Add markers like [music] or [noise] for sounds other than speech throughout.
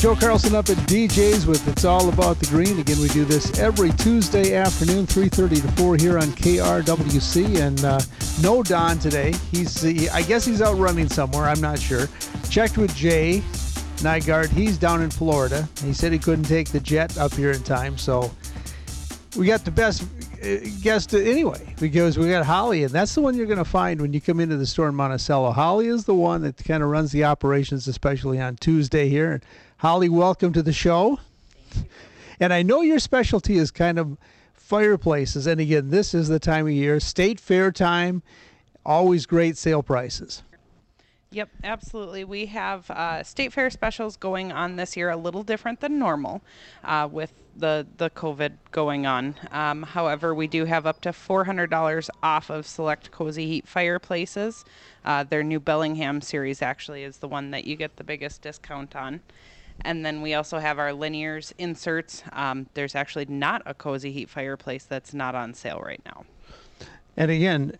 Joe Carlson up at DJ's with It's All About the Green. Again, we do this every Tuesday afternoon, 3.30 to 4 here on KRWC. And uh, no Don today. He's, uh, I guess he's out running somewhere. I'm not sure. Checked with Jay Nygaard. He's down in Florida. He said he couldn't take the jet up here in time. So we got the best uh, guest anyway because we got Holly, and that's the one you're going to find when you come into the store in Monticello. Holly is the one that kind of runs the operations, especially on Tuesday here. Holly, welcome to the show. And I know your specialty is kind of fireplaces. And again, this is the time of year, state fair time, always great sale prices. Yep, absolutely. We have uh, state fair specials going on this year, a little different than normal, uh, with the the COVID going on. Um, however, we do have up to four hundred dollars off of select Kozy Heat fireplaces. Uh, their new Bellingham series actually is the one that you get the biggest discount on. And then we also have our linears inserts. Um, there's actually not a Kozy Heat fireplace that's not on sale right now. And again,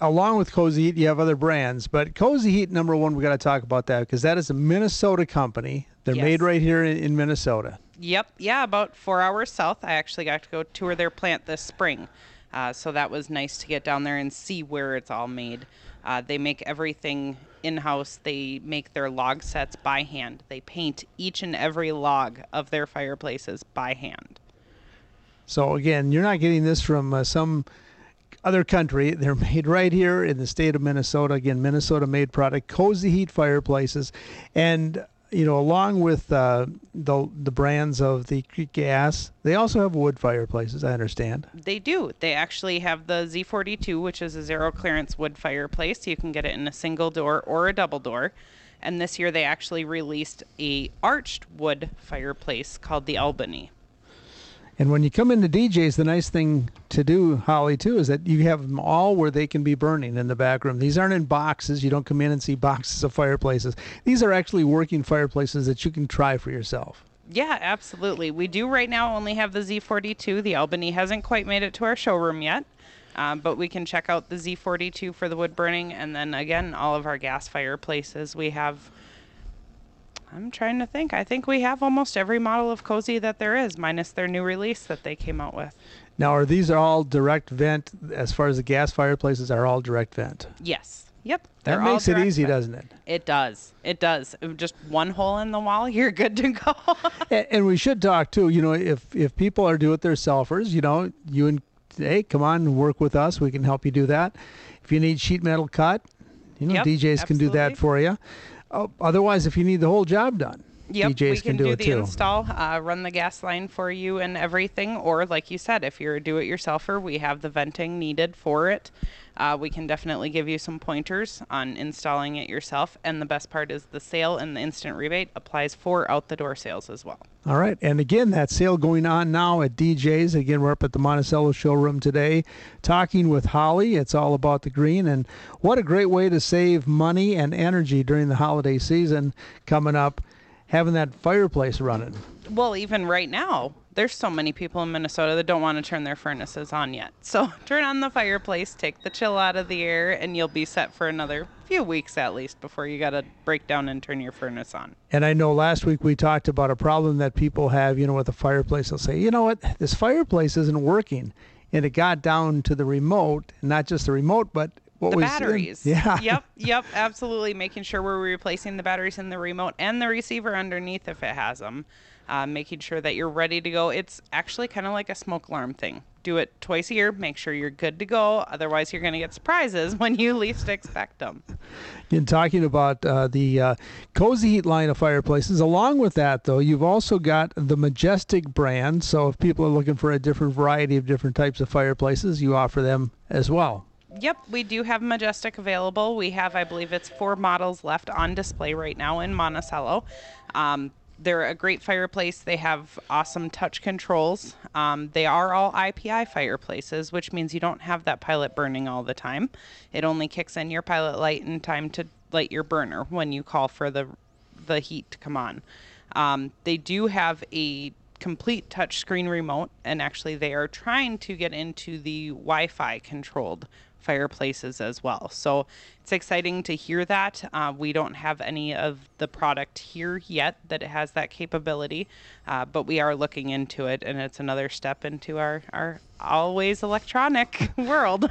along with Kozy Heat, you have other brands, but Kozy Heat, number one, we got to talk about that because that is a Minnesota company. They're Yes. made right here in, in Minnesota. Yep, yeah, about four hours south. I actually got to go tour their plant this spring. Uh, so that was nice to get down there and see where it's all made. Uh, they make everything in house. They make their log sets by hand. They paint each and every log of their fireplaces by hand. So again, you're not getting this from uh, some other country. [laughs] They're made right here in the state of Minnesota. Again, Minnesota-made product, Kozy Heat fireplaces, and you know, along with uh, the the brands of the gas, they also have wood fireplaces. I understand. They do. They actually have the Z42, which is a zero clearance wood fireplace. You can get it in a single door or a double door. And this year they actually released a arched wood fireplace called the Albany. And when you come into DJs, the nice thing to do, Holly, too, is that you have them all where they can be burning in the back room. These aren't in boxes. You don't come in and see boxes of fireplaces. These are actually working fireplaces that you can try for yourself. Yeah, absolutely. We do right now only have the Z42. The Albany hasn't quite made it to our showroom yet. Um, but we can check out the Z42 for the wood burning. And then again, all of our gas fireplaces. We have, I'm trying to think. I think we have almost every model of Kozy that there is, minus their new release that they came out with. Now, are these all direct vent? As far as the gas fireplaces are all direct vent. Yes. Yep. That makes it easy, vent. doesn't it? It does. It does. Just one hole in the wall, [laughs] you're good to go. [laughs] And, and we should talk too. You know, if if people are do-it-yourselfers, you know, you and hey, come on, work with us. We can help you do that. If you need sheet metal cut, you know, Yep, DJs can do that for you. Oh, otherwise, if you need the whole job done, Yep, DJs we can, do, do, it the too. install, uh, run the gas line for you and everything. Or, like you said, if you're a do-it-yourselfer, we have the venting needed for it. Uh, we can definitely give you some pointers on installing it yourself. And the best part is the sale and the instant rebate applies for out-the-door sales as well. All right. And again, that sale going on now at DJ's. Again, we're up at the Monticello showroom today talking with Holly. It's all about the green. And what a great way to save money and energy during the holiday season coming up, having that fireplace running. Well, even right now, there's so many people in Minnesota that don't want to turn their furnaces on yet. [laughs] So turn on the fireplace, take the chill out of the air, and you'll be set for another few weeks at least before you got to break down and turn your furnace on. And I know last week we talked about a problem that people have, you know, with the fireplace. They'll say, you know what, this fireplace isn't working. And it got down to the remote, not just the remote, but what the in- batteries. yeah. [laughs] Yep. Yep. Absolutely. Making sure we're replacing the batteries in the remote and the receiver underneath if it has them. Uh, making sure that you're ready to go. It's actually kind of like a smoke alarm thing. Do it twice a year. Make sure you're good to go. Otherwise, you're going to get surprises [laughs] when you least expect them. in talking about uh, the uh, Kozy Heat line of fireplaces. Along with that, though, you've also got the Majestic brand. So if people are looking for a different variety of different types of fireplaces, you offer them as well. Yep, we do have Majestic available. We have, I believe, it's four models left on display right now in Monticello. Um, they're a great fireplace. They have awesome touch controls. Um, they are all IPI fireplaces, which means you don't have that pilot burning all the time. It only kicks in your pilot light in time to light your burner when you call for the the heat to come on. Um, they do have a complete touch screen remote, and actually, they are trying to get into the Wi Fi controlled fireplaces as well. So it's exciting to hear that. Uh, we don't have any of the product here yet that has that capability, uh, but we are looking into it, and it's another step into our, our always electronic [laughs] world.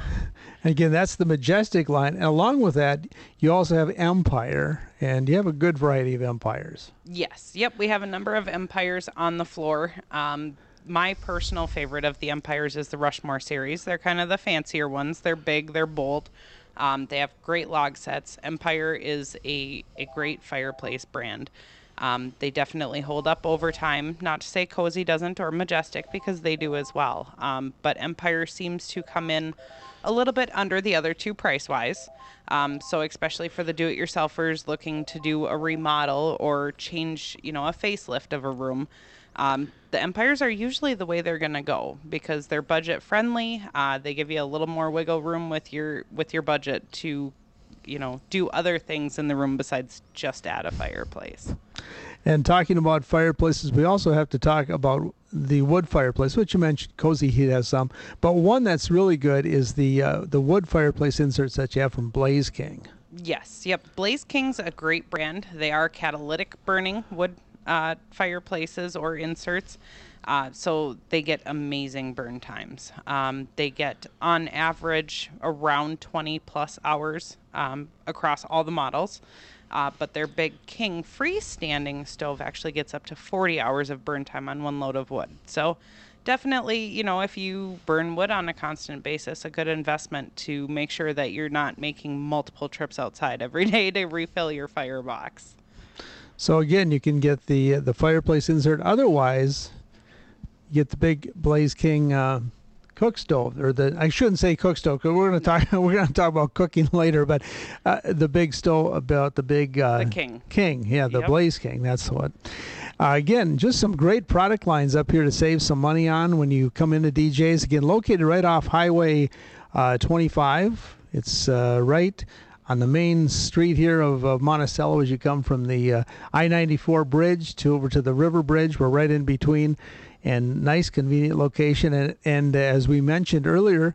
And again, that's the Majestic line. And along with that, you also have Empire, and you have a good variety of Empires. Yes. Yep. We have a number of Empires on the floor. Um, my personal favorite of the Empires is the Rushmore series. They're kind of the fancier ones. They're big, they're bold. Um, they have great log sets. Empire is a, a great fireplace brand. Um, they definitely hold up over time. Not to say Kozy doesn't or Majestic because they do as well. Um, but Empire seems to come in a little bit under the other two price wise. Um, so especially for the do-it-yourselfers looking to do a remodel or change, you know, a facelift of a room, um, the empires are usually the way they're going to go because they're budget friendly. Uh, they give you a little more wiggle room with your with your budget to, you know, do other things in the room besides just add a fireplace. And talking about fireplaces, we also have to talk about the wood fireplace, which you mentioned. Kozy Heat has some, but one that's really good is the uh, the wood fireplace inserts that you have from Blaze King. Yes, yep. Blaze King's a great brand. They are catalytic burning wood uh, fireplaces or inserts. Uh, so they get amazing burn times. Um, they get, on average, around 20 plus hours um, across all the models. Uh, but their big King freestanding stove actually gets up to 40 hours of burn time on one load of wood. So definitely, you know, if you burn wood on a constant basis, a good investment to make sure that you're not making multiple trips outside every [laughs] day to refill your firebox. So again, you can get the the fireplace insert. Otherwise, you get the big Blaze King uh, cook stove, or the I shouldn't say cook stove because we're going to talk [laughs] we're going to talk about cooking later. But uh, the big stove about the big uh, the King King, yeah, the Yep. Blaze King. That's what. Uh, again, just some great product lines up here to save some money on when you come into DJs. Again, located right off Highway uh, 25. It's uh, right on the main street here of, of Monticello as you come from the uh, I-94 bridge to over to the river bridge. We're right in between, and nice, convenient location. And, and as we mentioned earlier,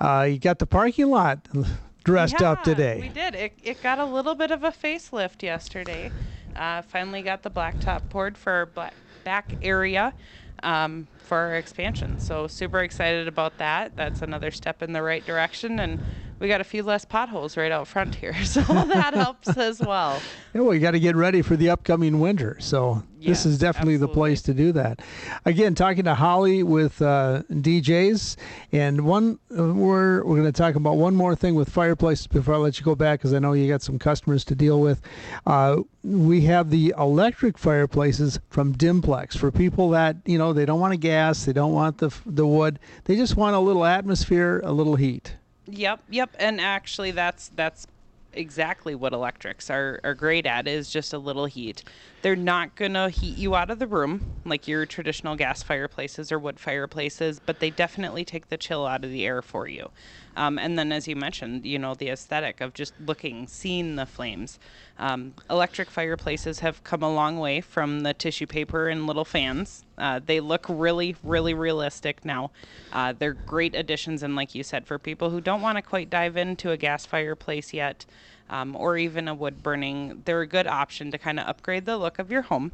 uh, you got the parking lot [laughs] dressed up today. We did. It, it got a little bit of a facelift yesterday. Uh, finally got the blacktop poured for our black, back area um, for our expansion. So super excited about that. That's another step in the right direction, and we got a few less potholes right out front here, [laughs] so that helps as well. [laughs] Yeah, well, you got to get ready for the upcoming winter. So this is definitely the place to do that. Again, talking to Holly with uh, DJs, and one uh, we're we're going to talk about one more thing with fireplaces before I let you go back because I know you got some customers to deal with. Uh, we have the electric fireplaces from Dimplex for people that you know they don't want a gas, they don't want the the wood, they just want a little atmosphere, a little heat. Yep, yep. And actually, that's that's exactly what electrics are, are great at is just a little heat. They're not gonna heat you out of the room like your traditional gas fireplaces or wood fireplaces, but they definitely take the chill out of the air for you. Um, and then, as you mentioned, you know the aesthetic of just looking, seeing the flames. Um, electric fireplaces have come a long way from the tissue paper and little fans. Uh, they look really, really realistic now. Uh, they're great additions, and like you said, for people who don't want to quite dive into a gas fireplace yet, um, or even a wood burning, they're a good option to kind of upgrade the look of your home.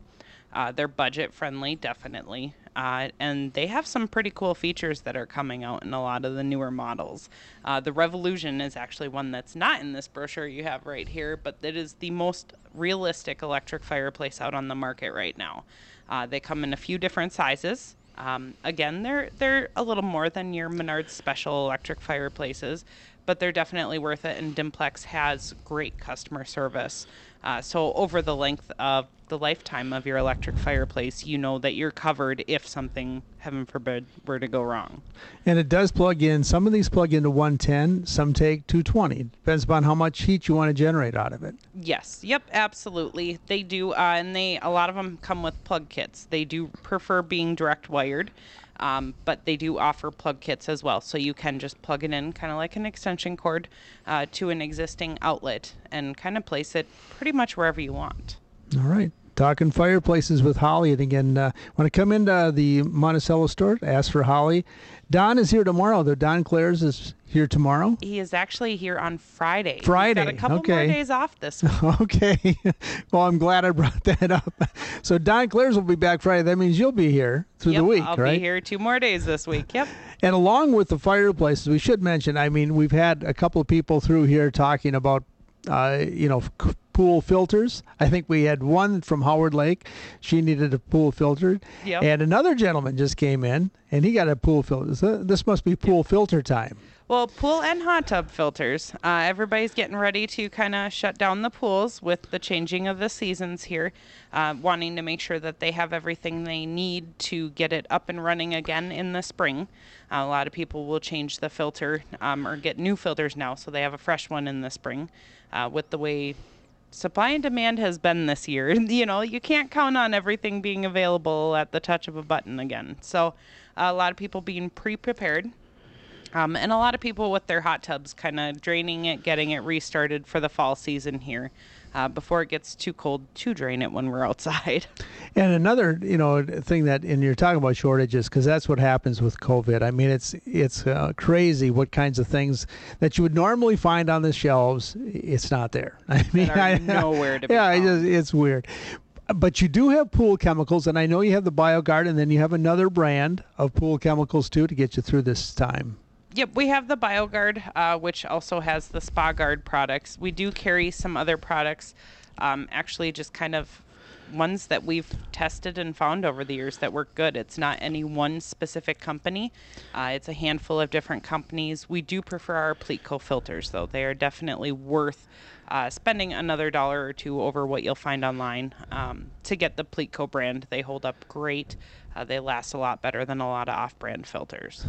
Uh, they're budget friendly, definitely. Uh, and they have some pretty cool features that are coming out in a lot of the newer models. Uh, the Revolution is actually one that's not in this brochure you have right here, but it is the most realistic electric fireplace out on the market right now. Uh, they come in a few different sizes. Um, again, they're they're a little more than your Menards special electric fireplaces, but they're definitely worth it. And Dimplex has great customer service. Uh, so over the length of the lifetime of your electric fireplace, you know that you're covered if something, heaven forbid, were to go wrong. And it does plug in. Some of these plug into 110, some take 220. Depends upon how much heat you want to generate out of it. Yes. Yep. Absolutely. They do, uh, and they a lot of them come with plug kits. They do prefer being direct wired, um, but they do offer plug kits as well. So you can just plug it in, kind of like an extension cord, uh, to an existing outlet, and kind of place it pretty much wherever you want. All right. Talking fireplaces with Holly. And again, uh, when I come into the Monticello store, ask for Holly. Don is here tomorrow, though. Don Clares is here tomorrow. He is actually here on Friday. Friday. He's got a couple okay. more days off this [laughs] week. okay. well, I'm glad I brought that up. So Don Clares will be back Friday. That means you'll be here through yep, the week, I'll right? be here two more days this week. Yep. And along with the fireplaces, we should mention. I mean, we've had a couple of people through here talking about, uh, you know, c- pool filters. I think we had one from Howard Lake. She needed a pool filtered. Yep. And another gentleman just came in and he got a pool filter. So this must be pool filter time. Well, pool and hot tub filters. Uh, everybody's getting ready to kind of shut down the pools with the changing of the seasons here, uh, wanting to make sure that they have everything they need to get it up and running again in the spring. Uh, a lot of people will change the filter um, or get new filters now, so they have a fresh one in the spring. Uh, with the way supply and demand has been this year, [laughs] you know, you can't count on everything being available at the touch of a button again. So, a lot of people being pre prepared. Um, and a lot of people with their hot tubs kind of draining it, getting it restarted for the fall season here uh, before it gets too cold to drain it when we're outside. [laughs] And another, you know, thing that, and you're talking about shortages, because that's what happens with COVID. I mean, it's it's uh, crazy what kinds of things that you would normally find on the shelves, it's not there. [laughs] I mean, I, nowhere to be yeah, it found. just, it's weird. But you do have pool chemicals, and I know you have the BioGuard, and then you have another brand of pool chemicals too to get you through this time. Yep, we have the BioGuard, uh, which also has the Spa Guard products. We do carry some other products, um, actually, just kind of ones that we've tested and found over the years that work good. It's not any one specific company, uh, it's a handful of different companies. We do prefer our Pleatco filters, though. They are definitely worth uh, spending another dollar or two over what you'll find online um, to get the Pleatco brand. They hold up great. Uh, they last a lot better than a lot of off-brand filters.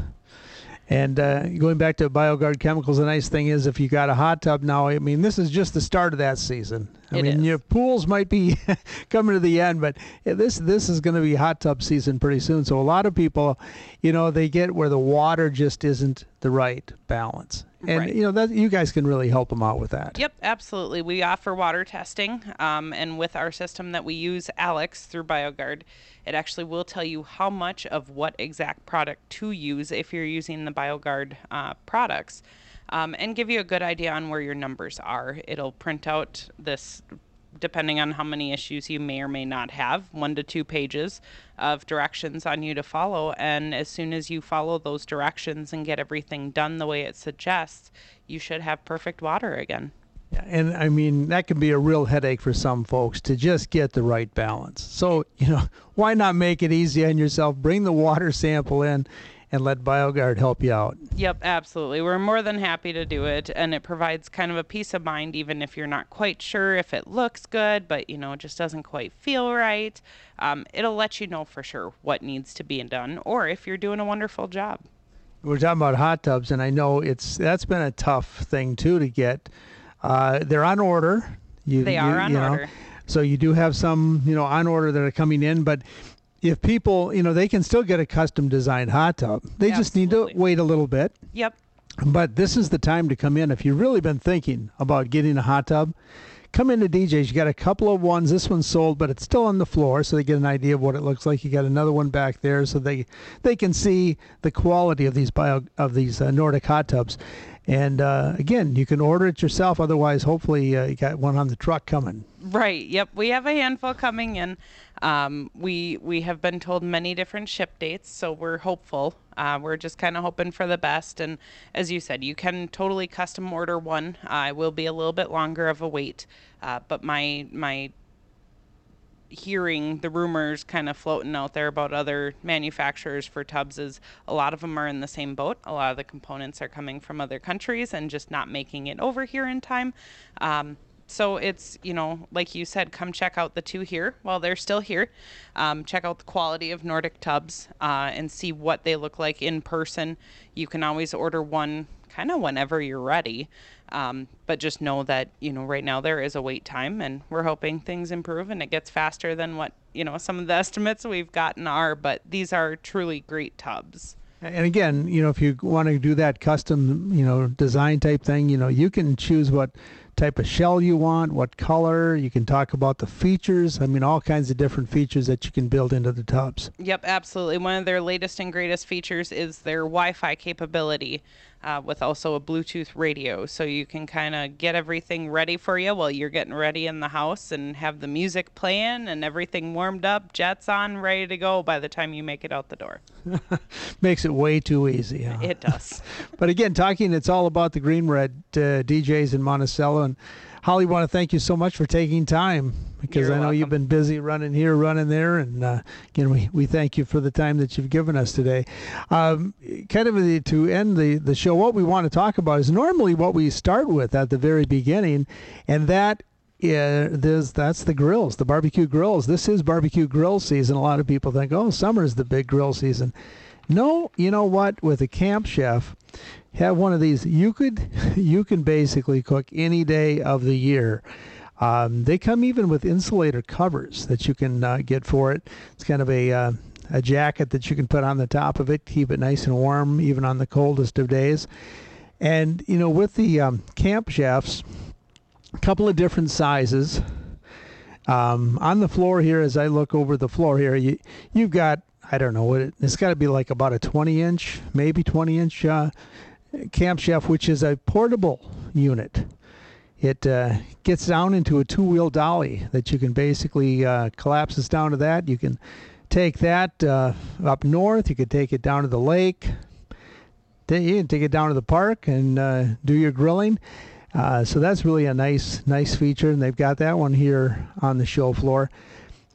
And uh, going back to BioGuard chemicals, the nice thing is if you got a hot tub now, I mean, this is just the start of that season. I It mean, is. your pools might be [laughs] coming to the end, but this this is going to be hot tub season pretty soon. So a lot of people, you know, they get where the water just isn't the right balance, and Right. you know that you guys can really help them out with that. Yep, absolutely. We offer water testing, um, and with our system that we use, Alex through BioGuard, it actually will tell you how much of what exact product to use if you're using the BioGuard uh, products, um, and give you a good idea on where your numbers are. It'll print out this. Depending on how many issues you may or may not have, one to two pages of directions on you to follow. And as soon as you follow those directions and get everything done the way it suggests, you should have perfect water again. And I mean, that can be a real headache for some folks to just get the right balance. So, you know, [laughs] why not make it easy on yourself? Bring the water sample in and let BioGuard help you out. Yep, absolutely. We're more than happy to do it, and it provides kind of a peace of mind, even if you're not quite sure if it looks good, but you know, it just doesn't quite feel right. Um, it'll let you know for sure what needs to be done, or if you're doing a wonderful job. We're talking about hot tubs, and I know it's that's been a tough thing too to get. Uh, they're on order. You, They you- are on you know, order. So you do have some, you know, on order that are coming in, but if people, you know, they can still get a custom designed hot tub. They just need to wait a little bit. Yep. But this is the time to come in. If you've really been thinking about getting a hot tub, come into DJ's. You got a couple of ones. This one's sold, but it's still on the floor, so they get an idea of what it looks like. You got another one back there, so they they can see the quality of these bio of these uh, Nordic hot tubs. And uh, again, you can order it yourself. Otherwise, hopefully, uh, you got one on the truck coming. Right. Yep. We have a handful coming in. Um, we we have been told many different ship dates, so we're hopeful. Uh, we're just kind of hoping for the best. And as you said, you can totally custom order one. Uh, will be a little bit longer of a wait, uh, but my my hearing the rumors kind of floating out there about other manufacturers for tubs is a lot of them are in the same boat. A lot of the components are coming from other countries and just not making it over here in time. Um, so it's you know like you said come check out the two here while they're still here um, check out the quality of nordic tubs uh, and see what they look like in person you can always order one kind of whenever you're ready um, but just know that you know right now there is a wait time and we're hoping things improve and it gets faster than what you know some of the [laughs] estimates we've gotten are. But these are truly great tubs. And again, you know, if you want to do that custom, you know, design type thing, you know, you can choose what type of shell you want, what color. You can talk about the features. I mean, all kinds of different features that you can build into the tubs. Yep, absolutely. One of their latest and greatest features is their Wi Fi capability. Uh, with also a Bluetooth radio, so you can kind of get everything ready for you while you're getting ready in the house and have the music playing and everything warmed up, jets on, ready to go by the time you make it out the door. [laughs] Makes it way too easy. Huh? It does. [laughs] but again, talking, it's all about the Green Red uh, DJs in Monticello. And Holly, want to thank you so much for taking time because You're I know welcome. you've been busy running here, running there. And uh, again, we, we thank you for the time that you've given us today. Um, kind of the, to end the, the show, what we want to talk about is normally what we start with at the very beginning, and that yeah, there's that's the grills, the barbecue grills. This is barbecue grill season. A lot of people think, oh, summer's the big grill season. No, you know what? With a camp chef, have one of these. You could, [laughs] you can basically cook any day of the year. Um, they come even with insulator covers that you can uh, get for it. It's kind of a uh, a jacket that you can put on the top of it, keep it nice and warm, even on the coldest of days. And you know, with the um, camp chefs, a couple of different sizes. Um, on the floor here, as I look over the floor here, you you've got I don't know what it, it's got to be like about a 20 inch, maybe 20 inch uh, camp chef, which is a portable unit. It uh, gets down into a two wheel dolly that you can basically uh, collapses down to that. You can take that uh, up north. You could take it down to the lake. You can take it down to the park and uh, do your grilling. Uh, so that's really a nice, nice feature, and they've got that one here on the show floor.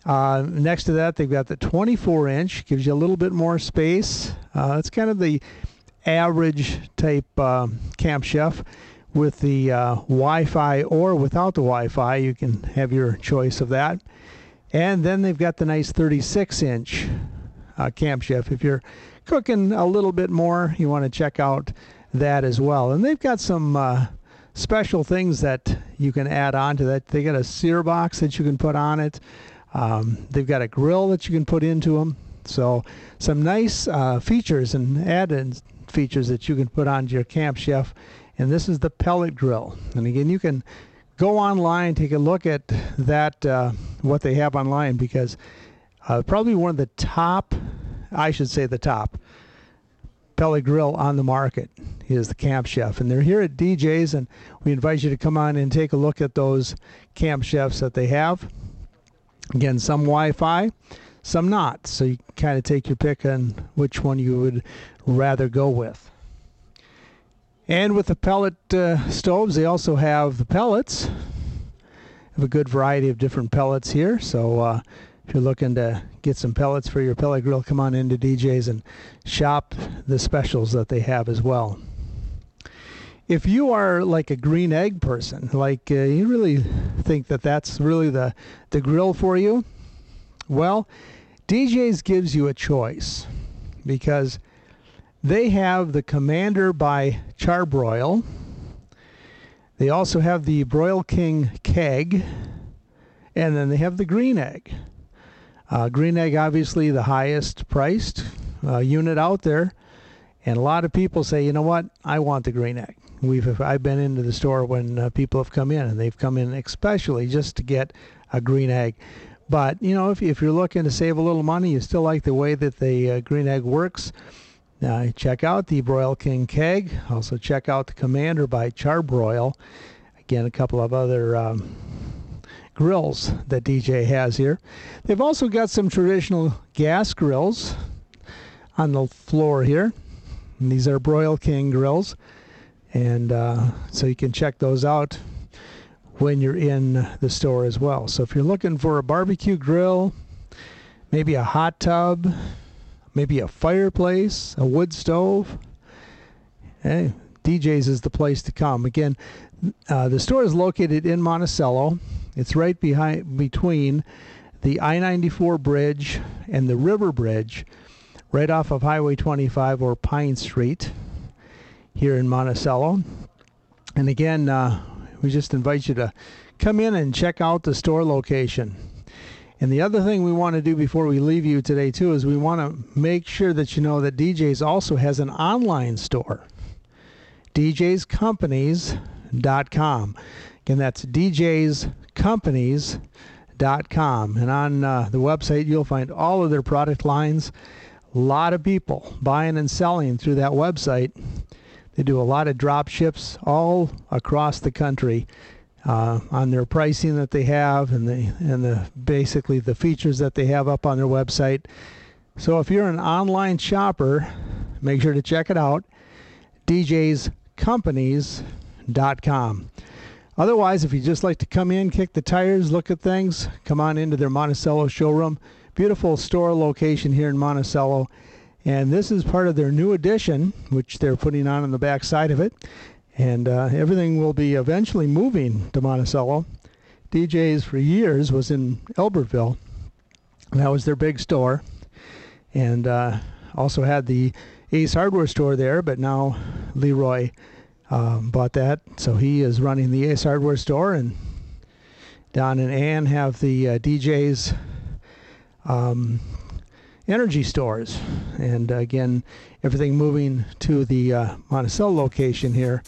Uh, next to that, they've got the 24 inch, gives you a little bit more space. Uh, it's kind of the average type um, camp chef with the uh, Wi-Fi or without the Wi-Fi. You can have your choice of that. And then they've got the nice 36 inch uh, camp chef. If you're cooking a little bit more, you want to check out that as well. And they've got some uh, special things that you can add on to that. They got a sear box that you can put on it. Um, they've got a grill that you can put into them. So some nice uh, features and added features that you can put onto your camp chef. And this is the pellet grill. And again, you can go online, take a look at that, uh, what they have online, because uh, probably one of the top, I should say the top, pellet grill on the market is the Camp Chef. And they're here at DJ's, and we invite you to come on and take a look at those Camp Chefs that they have. Again, some Wi Fi, some not. So you kind of take your pick on which one you would rather go with. And with the pellet uh, stoves, they also have the pellets. Have a good variety of different pellets here. So uh, if you're looking to get some pellets for your pellet grill, come on into DJ's and shop the specials that they have as well. If you are like a green egg person, like uh, you really think that that's really the, the grill for you, well, DJ's gives you a choice because they have the Commander by Charbroil. They also have the Broil King keg, and then they have the green egg. Uh, green egg, obviously, the highest priced uh, unit out there, and a lot of people say, you know what, I want the green egg. We've I've been into the store when uh, people have come in, and they've come in especially just to get a green egg. But you know, if if you're looking to save a little money, you still like the way that the uh, green egg works. Uh, check out the Broil King keg. Also check out the Commander by Charbroil. Again, a couple of other um, grills that DJ has here. They've also got some traditional gas grills on the floor here. And these are Broil King grills. And uh, so you can check those out when you're in the store as well. So if you're looking for a barbecue grill, maybe a hot tub, maybe a fireplace, a wood stove, hey, DJ's is the place to come. Again, uh, the store is located in Monticello. It's right behind between the I-94 bridge and the River Bridge, right off of Highway 25 or Pine Street here in Monticello. And again, uh, we just invite you to come in and check out the store location. And the other thing we want to do before we leave you today, too, is we want to make sure that you know that DJ's also has an online store. DJscompanies.com. Again, that's djscompanies.com. And on uh, the website, you'll find all of their product lines. A lot of people buying and selling through that website. They do a lot of drop ships all across the country uh, on their pricing that they have and the and the basically the features that they have up on their website. So if you're an online shopper, make sure to check it out. DJsCompanies.com. Otherwise, if you just like to come in, kick the tires, look at things, come on into their Monticello showroom. Beautiful store location here in Monticello. And this is part of their new addition, which they're putting on on the back side of it. And uh, everything will be eventually moving to Monticello. DJ's for years was in Albertville. That was their big store. And uh, also had the Ace Hardware store there, but now Leroy um, bought that. So he is running the Ace Hardware store, and Don and Ann have the uh, DJ's um, energy stores. And uh, again, everything moving to the uh, Monticello location here.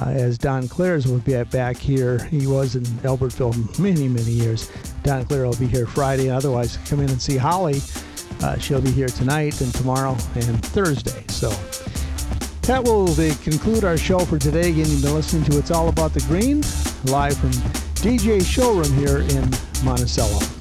Uh, as Don Clares will be back here. He was in Albertville many, many years. Don Clare will be here Friday. Otherwise, come in and see Holly. Uh, she'll be here tonight and tomorrow and Thursday. So that will conclude our show for today. Again, you've been listening to It's All About the Green, live from DJ Showroom here in Monticello.